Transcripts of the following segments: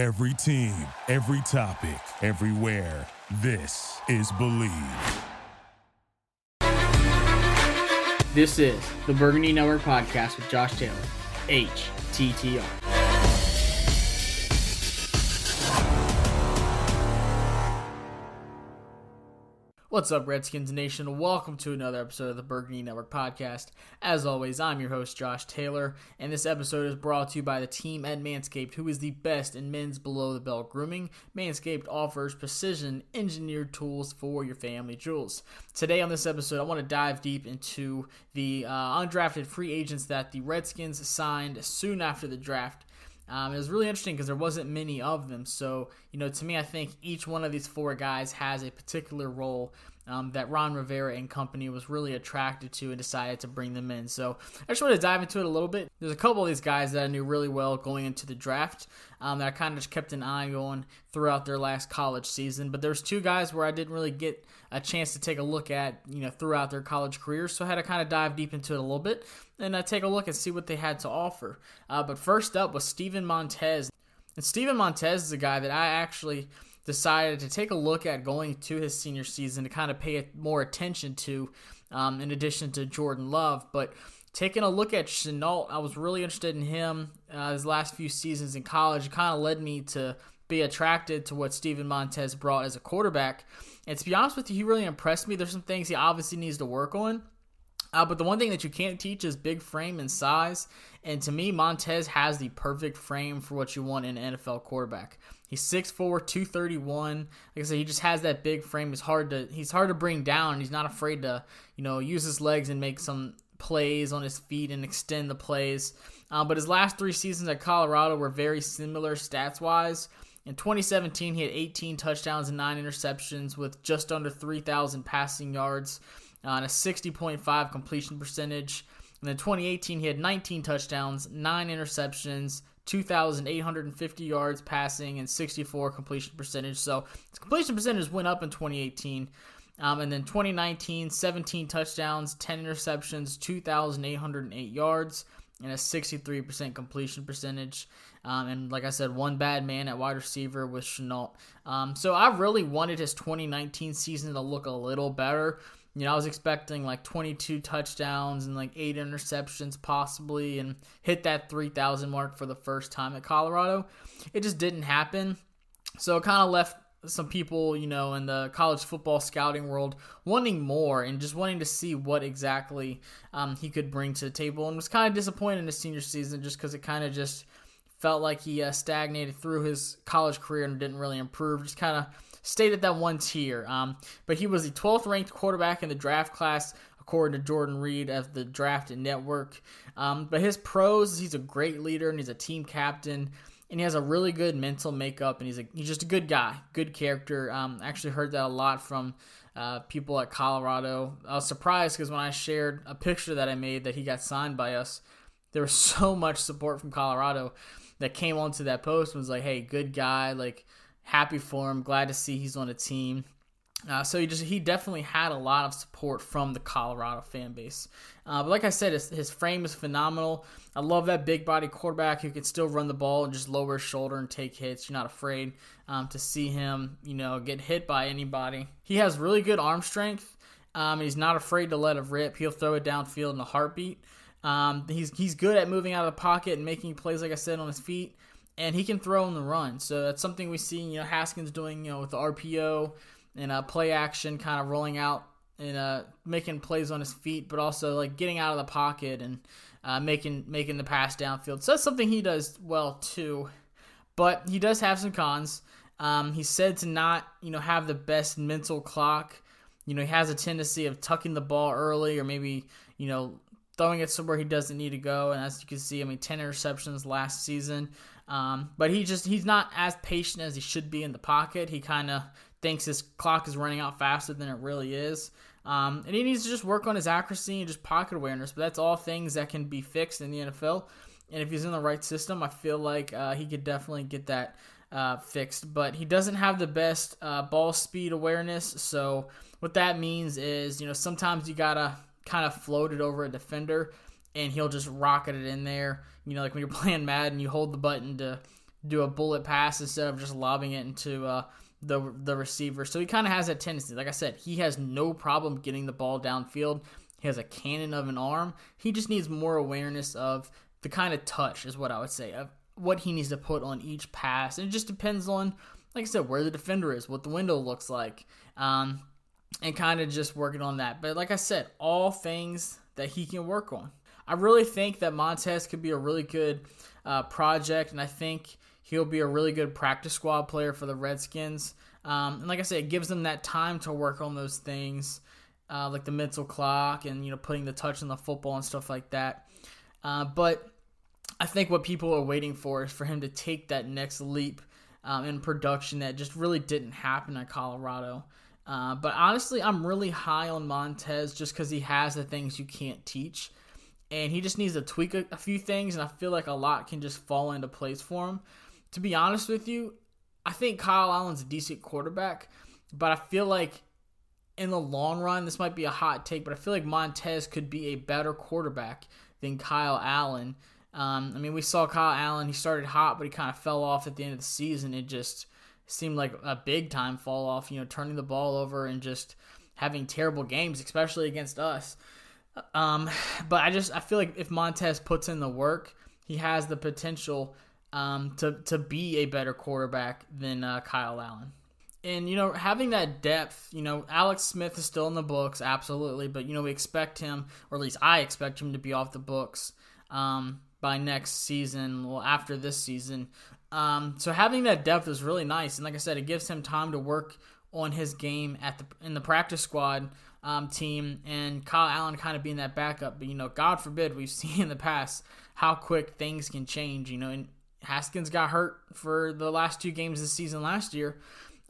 Every team, every topic, everywhere. This is Bleav. This is the Burgundy Network podcast with Josh Taylor, HTTR. What's up, Redskins Nation? Welcome to another episode of the Burgundy Network podcast. As always, I'm your host, Josh Taylor, and this episode is brought to you by the team at Manscaped, who is the best in men's below the belt grooming. Manscaped offers precision engineered tools for your family jewels. Today on this episode, I want to dive deep into the uh, undrafted free agents that the Redskins signed soon after the draft. Um, it was really interesting because there wasn't many of them. So, you know, to me, I think each one of these four guys has a particular role um, that Ron Rivera and company was really attracted to and decided to bring them in. So I just want to dive into it a little bit. There's a couple of these guys that I knew really well going into the draft um, that I kind of just kept an eye on throughout their last college season. But there's two guys where I didn't really get a chance to take a look at, you know, throughout their college career. So I had to kind of dive deep into it a little bit and uh, take a look and see what they had to offer. Uh, but first up was Steven Montez. And Steven Montez is a guy that I actually – decided to take a look at going to his senior season to kind of pay more attention to, um, in addition to Jordan Love. But taking a look at Shenault, I was really interested in him. Uh, his last few seasons in college it kind of led me to be attracted to what Steven Montez brought as a quarterback. And to be honest with you, he really impressed me. There's some things he obviously needs to work on. Uh, but the one thing that you can't teach is big frame and size. And to me, Montez has the perfect frame for what you want in an NFL quarterback. He's 6'4", 231. Like I said, he just has that big frame. He's hard to he's hard to bring down. He's not afraid to you know use his legs and make some plays on his feet and extend the plays. Uh, but his last three seasons at Colorado were very similar stats wise. In 2017, he had 18 touchdowns and nine interceptions with just under 3,000 passing yards uh, and a 60.5 completion percentage. And in 2018, he had 19 touchdowns, nine interceptions, 2,850 yards passing, and 64 completion percentage. So his completion percentage went up in 2018. Um, and then 2019, 17 touchdowns, 10 interceptions, 2,808 yards, and a 63% completion percentage. Um, and like I said, one bad man at wide receiver with Shenault. Um, so I really wanted his 2019 season to look a little better. You know, I was expecting like 22 touchdowns and like eight interceptions possibly and hit that 3,000 mark for the first time at Colorado. It just didn't happen. So it kind of left some people, you know, in the college football scouting world wanting more and just wanting to see what exactly um, he could bring to the table and was kind of disappointed in his senior season just because it kind of just felt like he uh, stagnated through his college career and didn't really improve. Just kind of stayed at that once here. Um, but he was the 12th ranked quarterback in the draft class, according to Jordan Reid of the Draft Network. Um, but his pros, he's a great leader and he's a team captain. And he has a really good mental makeup, and he's a, he's just a good guy, good character. Um, actually heard that a lot from uh, people at Colorado. I was surprised because when I shared a picture that I made that he got signed by us, there was so much support from Colorado that came onto that post and was like, "Hey, good guy, like happy for him. Glad to see he's on a team. Uh, so he just he definitely had a lot of support from the Colorado fan base. Uh, but like I said, his, his, frame is phenomenal. I love that big body quarterback who can still run the ball and just lower his shoulder and take hits. You're not afraid um, to see him, you know, get hit by anybody. He has really good arm strength. Um, he's not afraid to let it rip. He'll throw it downfield in a heartbeat. Um, he's he's good at moving out of the pocket and making plays, like I said, on his feet and he can throw in the run. So that's something we see, you know, Haskins doing, you know, with the RPO and uh, play action, kind of rolling out and uh, making plays on his feet, but also like getting out of the pocket and uh, making making the pass downfield. So that's something he does well too. But he does have some cons. Um, he's said to not, you know, have the best mental clock. You know, he has a tendency of tucking the ball early or maybe, you know, throwing it somewhere he doesn't need to go. And as you can see, I mean, 10 interceptions last season. Um, but he just he's not as patient as he should be in the pocket. He kind of thinks his clock is running out faster than it really is. Um, and he needs to just work on his accuracy and just pocket awareness. But that's all things that can be fixed in the NFL. And if he's in the right system, I feel like uh, he could definitely get that uh, fixed. But he doesn't have the best uh, ball speed awareness. So what that means is, you know, sometimes you gotta kind of float it over a defender and he'll just rocket it in there. You know, like when you're playing Madden, you hold the button to do a bullet pass instead of just lobbing it into uh, the the receiver. So he kind of has that tendency. Like I said, he has no problem getting the ball downfield. He has a cannon of an arm. He just needs more awareness of the kind of touch, is what I would say, of what he needs to put on each pass. And it just depends on, like I said, where the defender is, what the window looks like, um, and kind of just working on that. But like I said, all things that he can work on. I really think that Montez could be a really good uh, project, and I think he'll be a really good practice squad player for the Redskins. Um, and like I said, it gives them that time to work on those things uh, like the mental clock and you know putting the touch on the football and stuff like that. Uh, but I think what people are waiting for is for him to take that next leap um, in production that just really didn't happen at Colorado. Uh, but honestly, I'm really high on Montez just because he has the things you can't teach. And he just needs to tweak a, a, few things, and I feel like a lot can just fall into place for him. To be honest with you, I think Kyle Allen's a decent quarterback, but I feel like in the long run, this might be a hot take, but I feel like Montez could be a better quarterback than Kyle Allen. Um, I mean, we saw Kyle Allen, he started hot, but he kind of fell off at the end of the season. It just seemed like a big time fall off, you know, turning the ball over and just having terrible games, especially against us. Um, but I just I feel like if Montez puts in the work, he has the potential um, to to be a better quarterback than uh, Kyle Allen. And you know having that depth you know alex smith is still in the books absolutely but you know we expect him or at least i expect him to be off the books um, by next season well after this season. Um, so having that depth is really nice and like i said it gives him time to work on his game at the in the practice squad um, team and kyle allen kind of being that backup but you know god forbid we've seen in the past how quick things can change you know and haskins got hurt for the last two games this season last year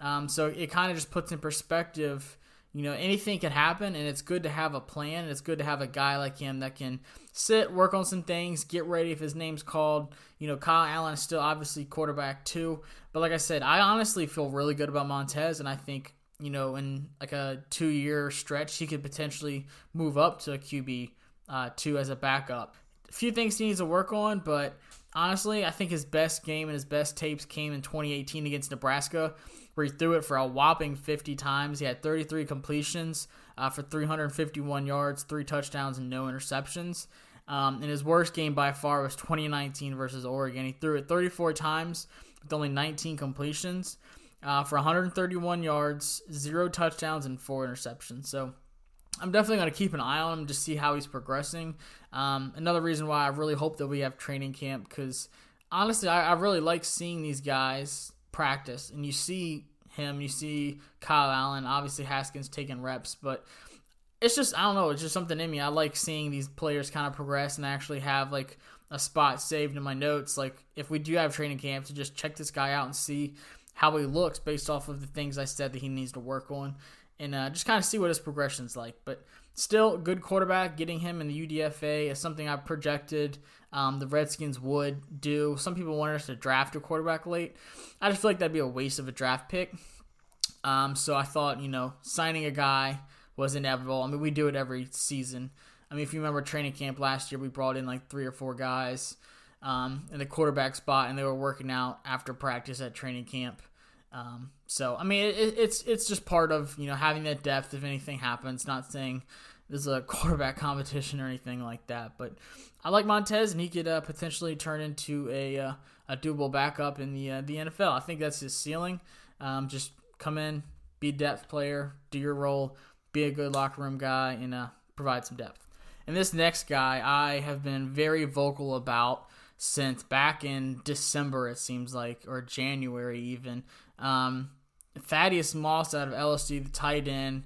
um, so it kind of just puts in perspective, you know, anything can happen, and it's good to have a plan. And it's good to have a guy like him that can sit, work on some things, get ready if his name's called. You know, Kyle Allen is still obviously quarterback too. But like I said, I honestly feel really good about Montez, and I think you know, in like a two-year stretch, he could potentially move up to a QB uh, two as a backup. A few things he needs to work on, but honestly, I think his best game and his best tapes came in 2018 against Nebraska where he threw it for a whopping 50 times. He had 33 completions uh, for 351 yards, three touchdowns, and no interceptions. Um, and his worst game by far was 2019 versus Oregon. He threw it 34 times with only 19 completions uh, for 131 yards, zero touchdowns, and four interceptions. So I'm definitely going to keep an eye on him to see how he's progressing. Um, another reason why I really hope that we have training camp because honestly, I, I really like seeing these guys practice and you see him, you see Kyle Allen, obviously Haskins taking reps, but it's just I don't know, it's just something in me. I like seeing these players kind of progress and actually have like a spot saved in my notes. Like if we do have training camp to just check this guy out and see how he looks based off of the things I said that he needs to work on, and uh, just kind of see what his progression's like. But still, good quarterback. Getting him in the UDFA is something I projected um, the Redskins would do. Some people wanted us to draft a quarterback late. I just feel like that'd be a waste of a draft pick. Um, so I thought, you know, signing a guy was inevitable. I mean, we do it every season. I mean, if you remember training camp last year, we brought in like three or four guys um, in the quarterback spot, and they were working out after practice at training camp. Um, so I mean, it, it's it's just part of you know having that depth if anything happens. Not saying this is a quarterback competition or anything like that, but I like Montez, and he could uh, potentially turn into a uh, a doable backup in the uh, the NFL. I think that's his ceiling. Um, just come in, be a depth player, do your role, be a good locker room guy, and uh, provide some depth. And this next guy, I have been very vocal about since back in December, it seems like, or January even. Um, Thaddeus Moss out of LSU, the tight end.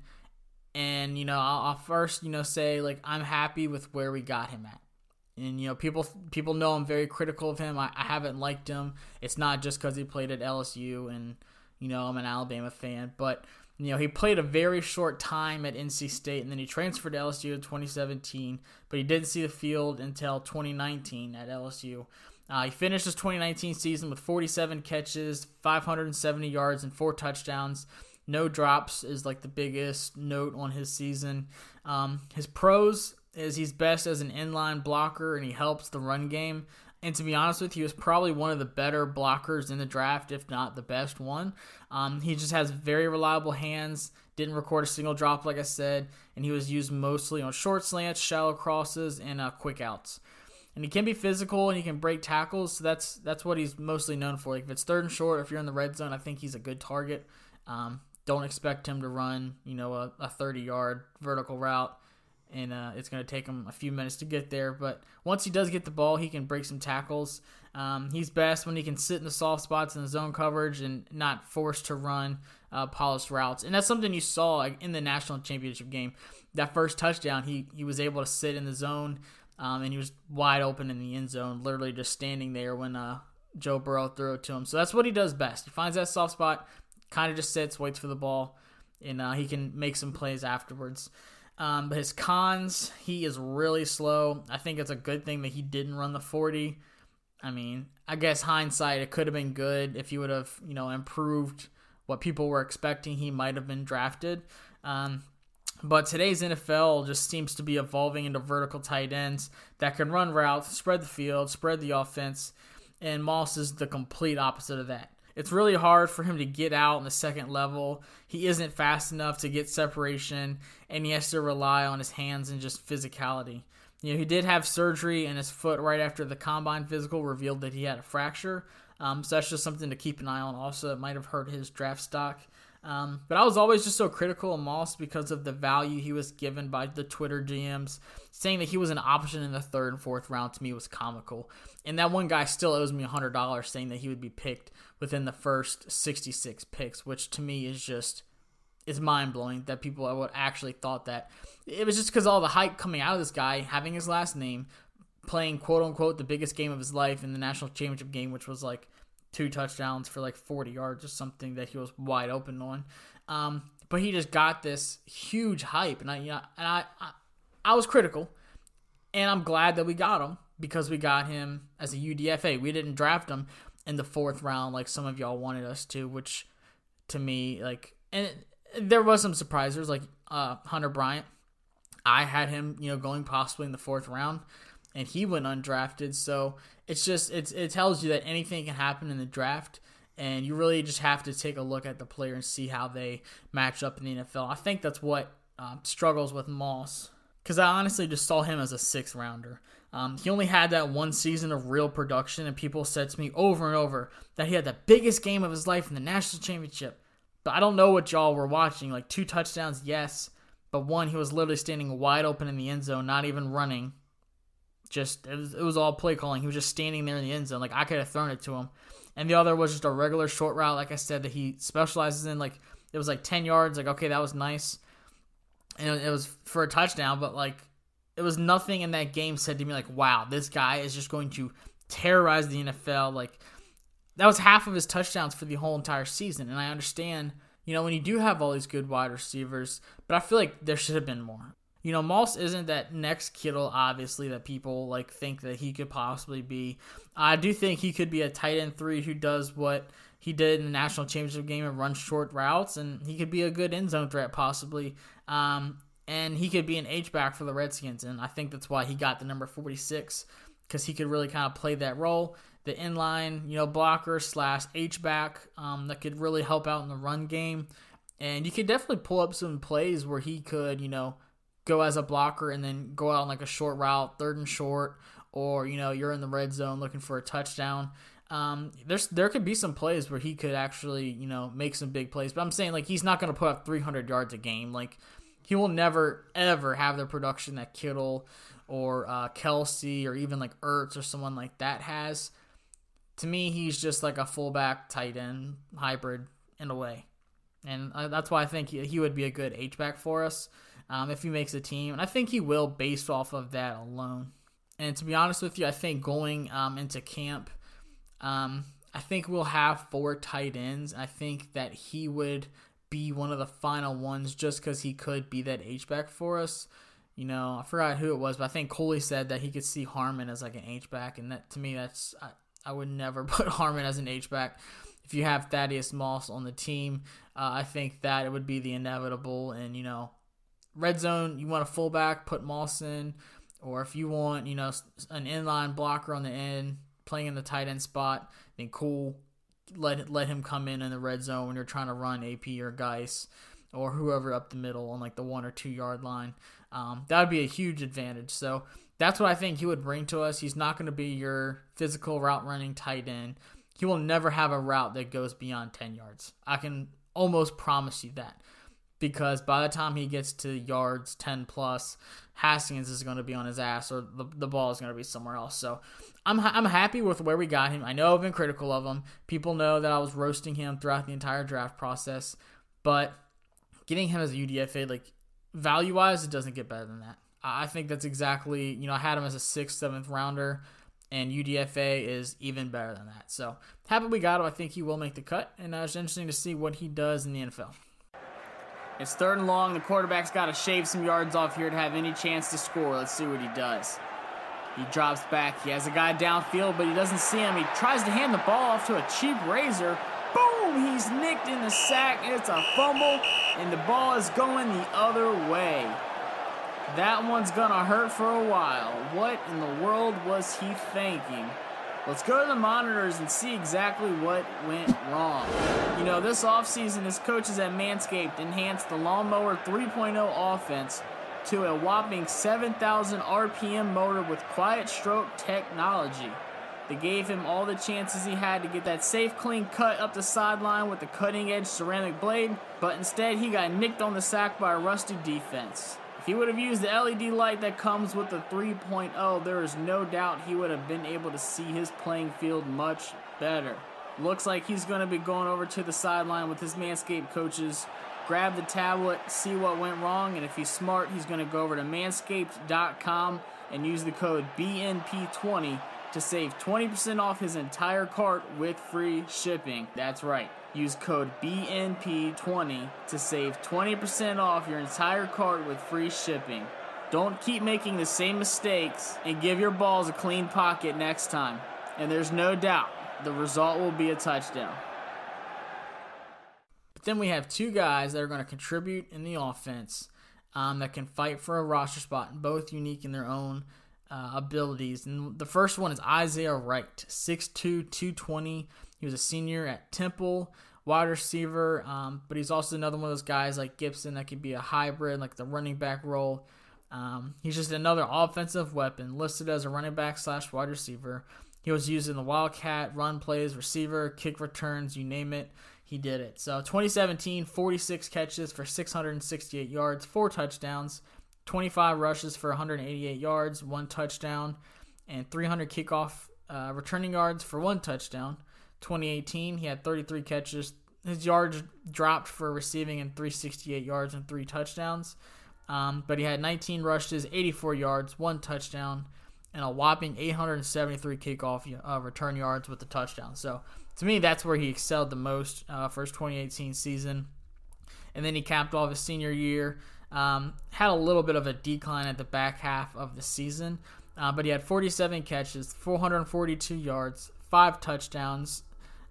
And, you know, I'll, I'll first, you know, say, like, I'm happy with where we got him at and you know people people know I'm very critical of him. I, I haven't liked him. It's not just because he played at LSU and you know I'm an Alabama fan, but you know he played a very short time at NC State and then he transferred to LSU in 2017, but he didn't see the field until 2019 at LSU. Uh, he finished his 2019 season with 47 catches, 570 yards, and four touchdowns. No drops is like the biggest note on his season. Um, his pros is he's best as an inline blocker and he helps the run game. And to be honest with you, he was probably one of the better blockers in the draft, if not the best one. Um, he just has very reliable hands, didn't record a single drop, like I said, and he was used mostly on short slants, shallow crosses, and uh, quick outs. And he can be physical and he can break tackles, so that's that's what he's mostly known for. Like if it's third and short, if you're in the red zone, I think he's a good target. Um, don't expect him to run, you know, a, a 30 yard vertical route and uh, it's going to take him a few minutes to get there. But once he does get the ball, he can break some tackles. Um, he's best when he can sit in the soft spots in the zone coverage and not forced to run uh, polished routes. And that's something you saw in the national championship game. That first touchdown, he he was able to sit in the zone, um, and he was wide open in the end zone, literally just standing there when uh, Joe Burrow threw it to him. So that's what he does best. He finds that soft spot, kind of just sits, waits for the ball, and uh, he can make some plays afterwards. Um, but his cons, he is really slow. I think it's a good thing that he didn't run the 40. I mean, I guess hindsight, it could have been good if he would have, you know, improved what people were expecting. He might have been drafted. Um, but today's NFL just seems to be evolving into vertical tight ends that can run routes, spread the field, spread the offense, and Moss is the complete opposite of that. It's really hard for him to get out in the second level. He isn't fast enough to get separation, and he has to rely on his hands and just physicality. You know, he did have surgery, in his foot right after the combine physical revealed that he had a fracture. Um, so that's just something to keep an eye on. Also, it might have hurt his draft stock. Um, but I was always just so critical of Moss because of the value he was given by the Twitter GMs. Saying that he was an option in the third and fourth round to me was comical. And that one guy still owes me $100 saying that he would be picked within the first 66 picks, which to me is just is mind blowing that people would actually thought that. It was just because all the hype coming out of this guy having his last name, playing quote unquote the biggest game of his life in the national championship game, which was like two touchdowns for like 40 yards or something that he was wide open on. Um, but he just got this huge hype, and I, you know, and I, I, I was critical, and I'm glad that we got him because we got him as a UDFA. We didn't draft him in the fourth round like some of y'all wanted us to, which to me like and there was some surprises like uh, Hunter Bryant. I had him, you know, going possibly in the fourth round, and he went undrafted. So it's just it's it tells you that anything can happen in the draft, and you really just have to take a look at the player and see how they match up in the NFL. I think that's what um, struggles with Moss because I honestly just saw him as a sixth rounder. Um, he only had that one season of real production, and people said to me over and over that he had the biggest game of his life in the national championship. But I don't know what y'all were watching. Like two touchdowns, yes, but one he was literally standing wide open in the end zone, not even running. Just it was, it was all play calling. He was just standing there in the end zone. Like I could have thrown it to him. And the other was just a regular short route, like I said, that he specializes in. Like it was like ten yards. Like okay, that was nice, and it was for a touchdown. But like it was nothing in that game said to me like, wow, this guy is just going to terrorize the NFL. Like that was half of his touchdowns for the whole entire season. And I understand, you know, when you do have all these good wide receivers, but I feel like there should have been more. You know, Moss isn't that next Kittle, obviously, that people like think that he could possibly be. I do think he could be a tight end three who does what he did in the national championship game and runs short routes, and he could be a good end zone threat possibly. Um, and he could be an H back for the Redskins, and I think that's why he got the number 46 because he could really kind of play that role, the inline, you know, blocker slash H back um, that could really help out in the run game, and you could definitely pull up some plays where he could, you know, go as a blocker and then go out on like a short route, third and short, or you know, you're in the red zone looking for a touchdown. Um, there's there could be some plays where he could actually, you know, make some big plays, but I'm saying like he's not going to put up 300 yards a game, like he will never ever have the production that Kittle or uh, Kelce or even like Ertz or someone like that has. To me, he's just like a fullback tight end hybrid in a way, and uh, that's why I think he, he would be a good H back for us um, if he makes a team, and I think he will based off of that alone. And to be honest with you, I think going um, into camp, um, I think we'll have four tight ends. I think that he would be one of the final ones just because he could be that H back for us. You know, I forgot who it was, but I think Coley said that he could see Harmon as like an H back, and that to me, that's I, I would never put Harmon as an H back. If you have Thaddeus Moss on the team, uh, I think that it would be the inevitable. And you know, red zone, you want a fullback, put Moss in, or if you want, you know, an inline blocker on the end, playing in the tight end spot, then cool, let let him come in in the red zone when you're trying to run AP or Guice or whoever up the middle on like the one or two yard line. Um, that would be a huge advantage. So that's what I think he would bring to us. He's not going to be your physical route running tight end. He will never have a route that goes beyond 10 yards. I can almost promise you that. Because by the time he gets to yards 10 plus, Haskins is going to be on his ass or the, the ball is going to be somewhere else. So I'm, I'm happy with where we got him. I know I've been critical of him. People know that I was roasting him throughout the entire draft process. But getting him as a UDFA, like value wise, it doesn't get better than that. I think that's exactly, you know, I had him as a sixth, seventh rounder, and UDFA is even better than that. So happy we got him. I think he will make the cut, and uh, it's interesting to see what he does in the NFL. It's third and long. The quarterback's got to shave some yards off here to have any chance to score. Let's see what he does. He drops back. He has a guy downfield, but he doesn't see him. He tries to hand the ball off to a cheap razor. Boom! He's nicked in the sack. It's a fumble, and the ball is going the other way. That one's gonna hurt for a while. What in the world was he thinking? Let's go to the monitors and see exactly what went wrong. You know, this offseason, his coaches at Manscaped enhanced the Lawnmower 3.0 offense to a whopping 7,000 RPM motor with quiet stroke technology. They gave him all the chances he had to get that safe, clean cut up the sideline with the cutting edge ceramic blade, but instead he got nicked on the sack by a rusty defense. If he would have used the LED light that comes with the 3.0, there is no doubt he would have been able to see his playing field much better. Looks like he's going to be going over to the sideline with his Manscaped coaches, grab the tablet, see what went wrong, and if he's smart, he's going to go over to manscaped.com and use the code BNP20 to save 20% off his entire cart with free shipping. That's right. Use code BNP20 to save 20% off your entire cart with free shipping. Don't keep making the same mistakes and give your balls a clean pocket next time. And there's no doubt the result will be a touchdown. But then we have two guys that are going to contribute in the offense um, that can fight for a roster spot, both unique in their own uh, abilities. And the first one is Isaiah Wright, 6'2, 220. He was a senior at Temple, wide receiver, um, but he's also another one of those guys like Gibson that could be a hybrid, like the running back role. Um, he's just another offensive weapon listed as a running back slash wide receiver. He was used in the Wildcat, run plays, receiver, kick returns, you name it, he did it. So 2017, 46 catches for 668 yards, four touchdowns, 25 rushes for 188 yards, one touchdown, and 300 kickoff uh, returning yards for one touchdown. 2018, he had 33 catches. His yards dropped for receiving and 368 yards and three touchdowns. Um, but he had 19 rushes, 84 yards, one touchdown, and a whopping 873 kickoff uh, return yards with the touchdown. So to me, that's where he excelled the most uh, for his 2018 season. And then he capped off his senior year. Um, had a little bit of a decline at the back half of the season, uh, but he had 47 catches, 442 yards, five touchdowns,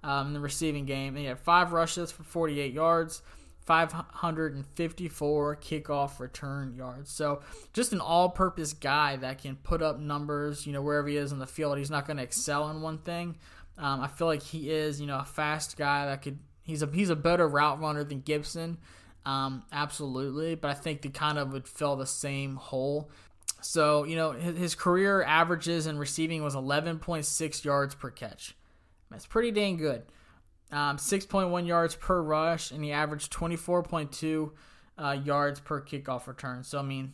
um, in the receiving game. And he had five rushes for 48 yards, 554 kickoff return yards. So just an all-purpose guy that can put up numbers. You know, wherever he is in the field, he's not going to excel in one thing. Um, I feel like he is, you know, a fast guy that could. He's a he's a better route runner than Gibson, um, absolutely. But I think they kind of would fill the same hole. So you know, his, his career averages in receiving was 11.6 yards per catch. That's pretty dang good. Um, 6.1 yards per rush, and he averaged 24.2 uh, yards per kickoff return. So I mean,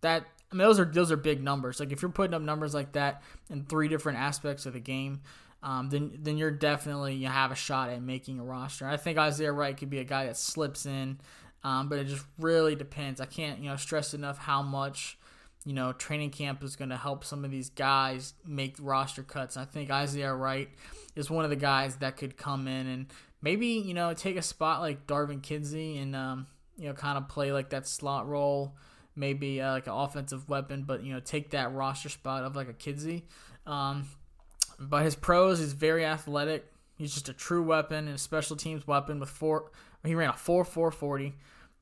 that I mean those are those are big numbers. Like if you're putting up numbers like that in three different aspects of the game, um, then then you're definitely you have a shot at making a roster. I think Isaiah Wright could be a guy that slips in, um, but it just really depends. I can't you know stress enough how much you know training camp is going to help some of these guys make roster cuts. I think Isaiah Wright is one of the guys that could come in and maybe you know take a spot like Darvin Kidsy and um, you know kind of play like that slot role, maybe uh, like an offensive weapon, but you know take that roster spot of like a Kidsy. Um, but his pros, he's very athletic. He's just a true weapon and a special teams weapon with four. He ran a four four forty.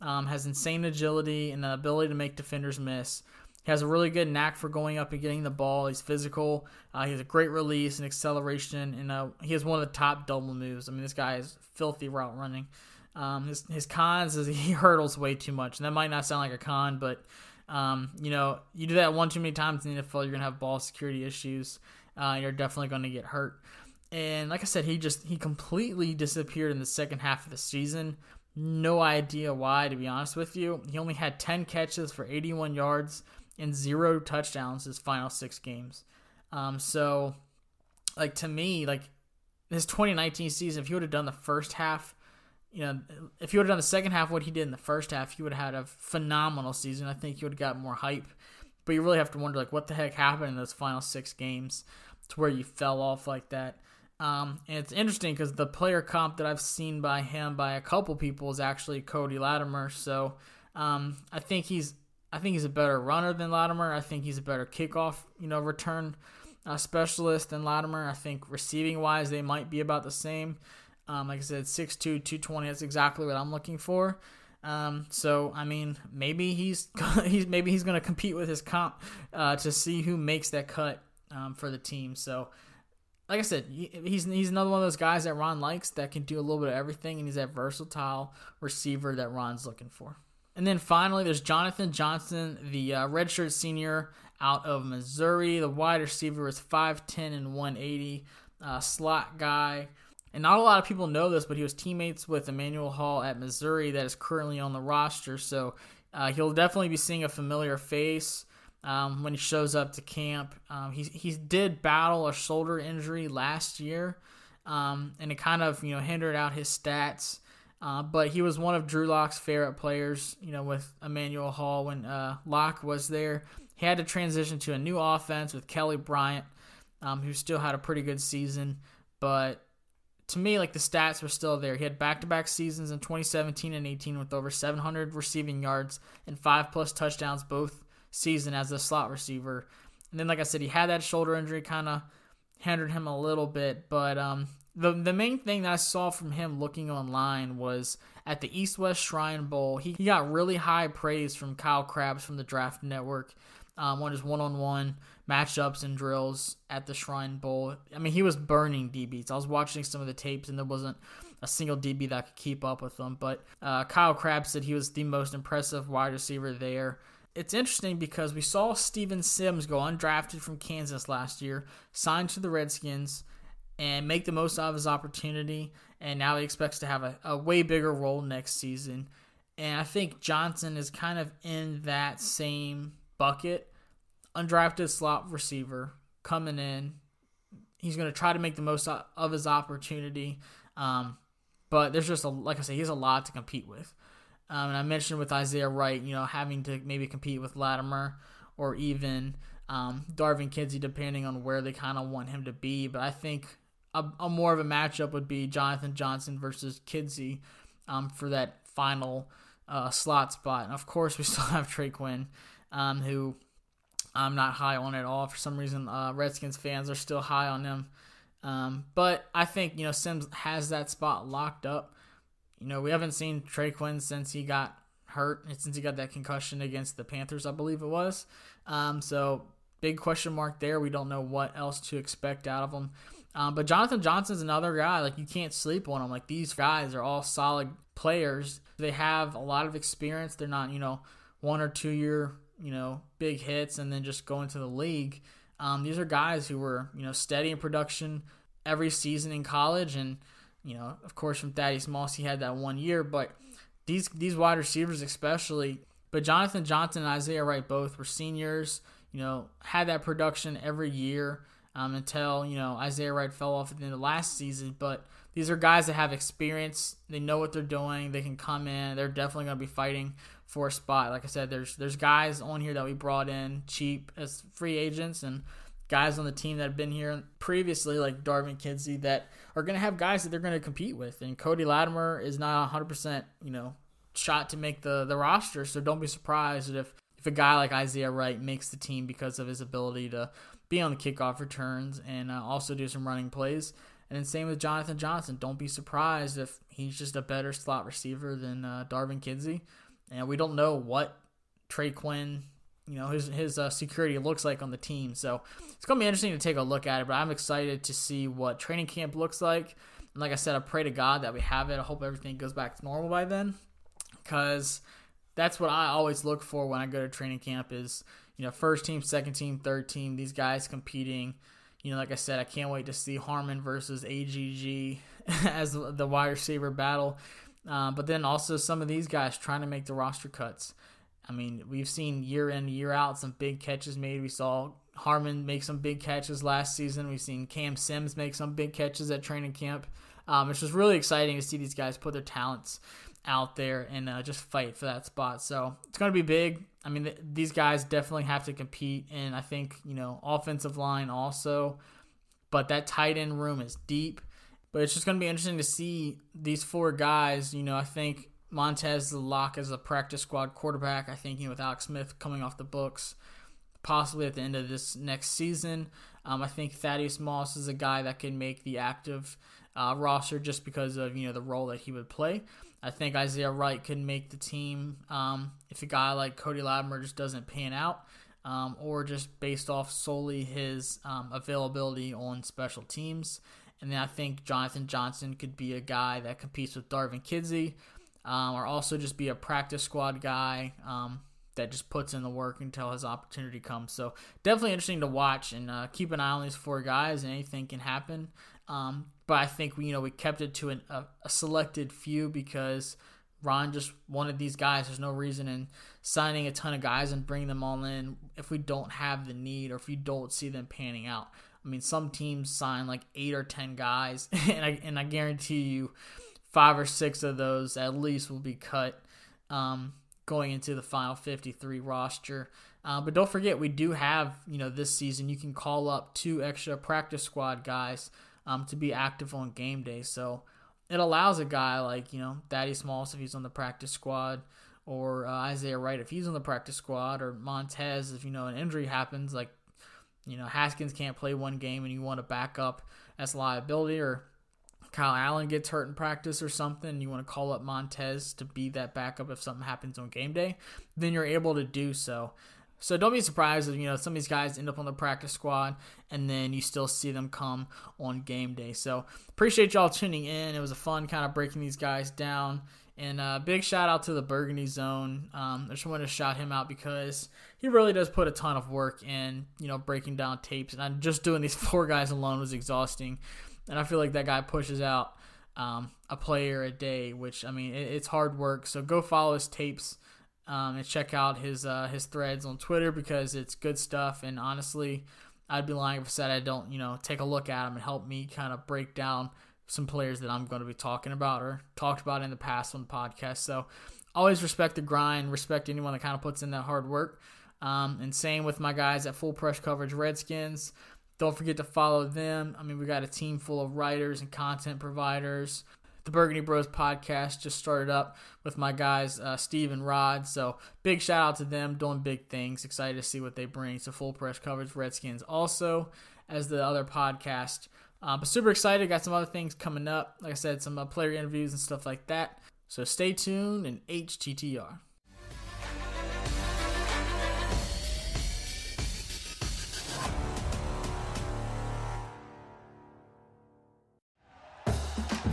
Um, has insane agility and the ability to make defenders miss. He has a really good knack for going up and getting the ball. He's physical. Uh, he has a great release and acceleration, and uh, he has one of the top double moves. I mean, this guy is filthy route running. Um, his his cons is he hurdles way too much, and that might not sound like a con, but um, you know, you do that one too many times in the NFL, you're gonna have ball security issues. Uh, you're definitely gonna get hurt. And like I said, he just he completely disappeared in the second half of the season. No idea why, to be honest with you. He only had 10 catches for 81 yards and zero touchdowns his final six games. Um, so, like to me, like his 2019 season, if he would have done the first half, you know, if he would have done the second half what he did in the first half, he would have had a phenomenal season. I think he would have got more hype. But you really have to wonder, like, what the heck happened in those final six games to where you fell off like that. Um, and it's interesting because the player comp that I've seen by him by a couple people is actually Cody Latimer. So um, I think he's I think he's a better runner than Latimer. I think he's a better kickoff, you know, return uh, specialist than Latimer. I think receiving wise, they might be about the same. Um, like I said, 6'2", 220, That's exactly what I'm looking for. Um, so I mean, maybe he's he's maybe he's going to compete with his comp uh, to see who makes that cut um, for the team. So, like I said, he's he's another one of those guys that Ron likes that can do a little bit of everything, and he's that versatile receiver that Ron's looking for. And then finally, there's Jonathan Johnson, the uh, redshirt senior out of Missouri. The wide receiver is 5'10 and 180, uh, slot guy. And not a lot of people know this, but he was teammates with Emmanuel Hall at Missouri that is currently on the roster. So uh, he'll definitely be seeing a familiar face um, when he shows up to camp. Um, he, he did battle a shoulder injury last year, um, and it kind of you know hindered out his stats. Uh, but he was one of Drew Lock's favorite players, you know, with Emmanuel Hall when uh, Lock was there. He had to transition to a new offense with Kelly Bryant, um, who still had a pretty good season. But to me, like the stats were still there. He had back to back seasons in 2017 and 18 with over 700 receiving yards and five plus touchdowns both season as a slot receiver. And then, like I said, he had that shoulder injury kind of hindered him a little bit. But um, the the main thing that I saw from him looking online was at the East West Shrine Bowl. He, he got really high praise from Kyle Crabbs from the Draft Network um, on his one on one matchups and drills at the Shrine Bowl. I mean, he was burning DBs. I was watching some of the tapes, and there wasn't a single DB that could keep up with him. But uh, Kyle Crabbs said he was the most impressive wide receiver there. It's interesting because we saw Steven Sims go undrafted from Kansas last year, signed to the Redskins, and make the most of his opportunity. And now he expects to have a, a way bigger role next season. And I think Johnson is kind of in that same bucket undrafted slot receiver coming in. He's going to try to make the most of his opportunity. Um, but there's just a like I said, he has a lot to compete with. Um, and I mentioned with Isaiah Wright, you know, having to maybe compete with Latimer or even um, Darvin Kidsy, depending on where they kind of want him to be. But I think a, a, more of a matchup would be Jonathan Johnson versus Kidsy um, for that final uh, slot spot. And of course, we still have Trey Quinn, um, who I'm not high on at all. For some reason, uh, Redskins fans are still high on him. Um, but I think you know Sims has that spot locked up. You know, we haven't seen Trey Quinn since he got hurt, since he got that concussion against the Panthers, I believe it was. Um, so big question mark there. We don't know what else to expect out of him. Um, but Jonathan Johnson's another guy. Like you can't sleep on him. Like these guys are all solid players. They have a lot of experience. They're not you know one or two year you know, big hits and then just go into the league. Um, these are guys who were, you know, steady in production every season in college. And, you know, of course, from Thaddeus Moss, he had that one year. But these, these wide receivers, especially, but Jonathan Johnson and Isaiah Wright both were seniors, you know, had that production every year um, until, you know, Isaiah Wright fell off at the end of last season. But these are guys that have experience. They know what they're doing. They can come in. They're definitely going to be fighting for a spot. Like I said, there's there's guys on here that we brought in cheap as free agents and guys on the team that have been here previously, like Darvin Kidsy, that are going to have guys that they're going to compete with. And Cody Latimer is not 100%, you know, shot to make the, the roster. So don't be surprised if, if a guy like Isaiah Wright makes the team because of his ability to be on the kickoff returns and uh, also do some running plays. And then same with Jonathan Johnson. Don't be surprised if he's just a better slot receiver than uh, Darvin Kidsy and we don't know what Trey Quinn you know his his uh, security looks like on the team. So it's gonna be interesting to take a look at it. But I'm excited to see what training camp looks like. And like I said, I pray to God that we have it. I hope everything goes back to normal by then, because that's what I always look for when I go to training camp. Is you know first team, second team, third team. These guys competing. You know, like I said, I can't wait to see Harmon versus AGG as the wide receiver battle. Uh, but then also some of these guys trying to make the roster cuts. I mean, we've seen year in, year out some big catches made. We saw Harmon make some big catches last season. We've seen Cam Sims make some big catches at training camp. Um, it's just really exciting to see these guys put their talents out there and uh, just fight for that spot. So it's going to be big. I mean, th- these guys definitely have to compete, and I think you know offensive line also. But that tight end room is deep. But it's just going to be interesting to see these four guys. You know, I think Montez the lock as a practice squad quarterback. I think you know with Alex Smith coming off the books, possibly at the end of this next season. Um, I think Thaddeus Moss is a guy that can make the active uh, roster just because of you know the role that he would play. I think Isaiah Wright can make the team um, if a guy like Cody Latimer just doesn't pan out, um, or just based off solely his um, availability on special teams. And then I think Jonathan Johnson could be a guy that competes with Darvin Kidsy um, or also just be a practice squad guy um, that just puts in the work until his opportunity comes. So definitely interesting to watch and uh, keep an eye on these four guys. And anything can happen. Um, but I think we you know we kept it to an, a, a, selected few because Ron just wanted these guys. There's no reason in signing a ton of guys and bringing them all in if we don't have the need or if you don't see them panning out. I mean, some teams sign like eight or ten guys, and I and I guarantee you five or six of those at least will be cut um, going into the final 53 roster. Uh, but don't forget, we do have, you know, this season you can call up two extra practice squad guys um, to be active on game day. So it allows a guy like, you know, Daddy Smalls if he's on the practice squad, or uh, Isaiah Wright if he's on the practice squad, or Montez if, you know, an injury happens, like, you know, Haskins can't play one game and you want to back up as liability, or Kyle Allen gets hurt in practice or something, you want to call up Montez to be that backup if something happens on game day, then you're able to do so. So don't be surprised if you know some of these guys end up on the practice squad and then you still see them come on game day. So appreciate y'all tuning in. It was a fun kind of breaking these guys down. And uh, big shout out to the Burgundy Zone. Um, I just wanted to shout him out because he really does put a ton of work in, you know, breaking down tapes. And I'm just doing these four guys alone was exhausting and I feel like that guy pushes out um, a player a day, which I mean it, it's hard work. So go follow his tapes um, and check out his uh, his threads on Twitter because it's good stuff. And honestly, I'd be lying if I said I don't you know take a look at him and help me kind of break down some players that I'm going to be talking about or talked about in the past on the podcast. So always respect the grind, respect anyone that kind of puts in that hard work. Um, and same with my guys at Full Press Coverage Redskins. Don't forget to follow them. I mean, we got a team full of writers and content providers. The Burgundy Bros podcast just started up with my guys, uh, Steve and Rod. So big shout out to them doing big things. Excited to see what they bring to full press coverage Redskins also as the other podcast. Uh, but super excited. Got some other things coming up. Like I said, some uh, player interviews and stuff like that. So stay tuned and HTTR.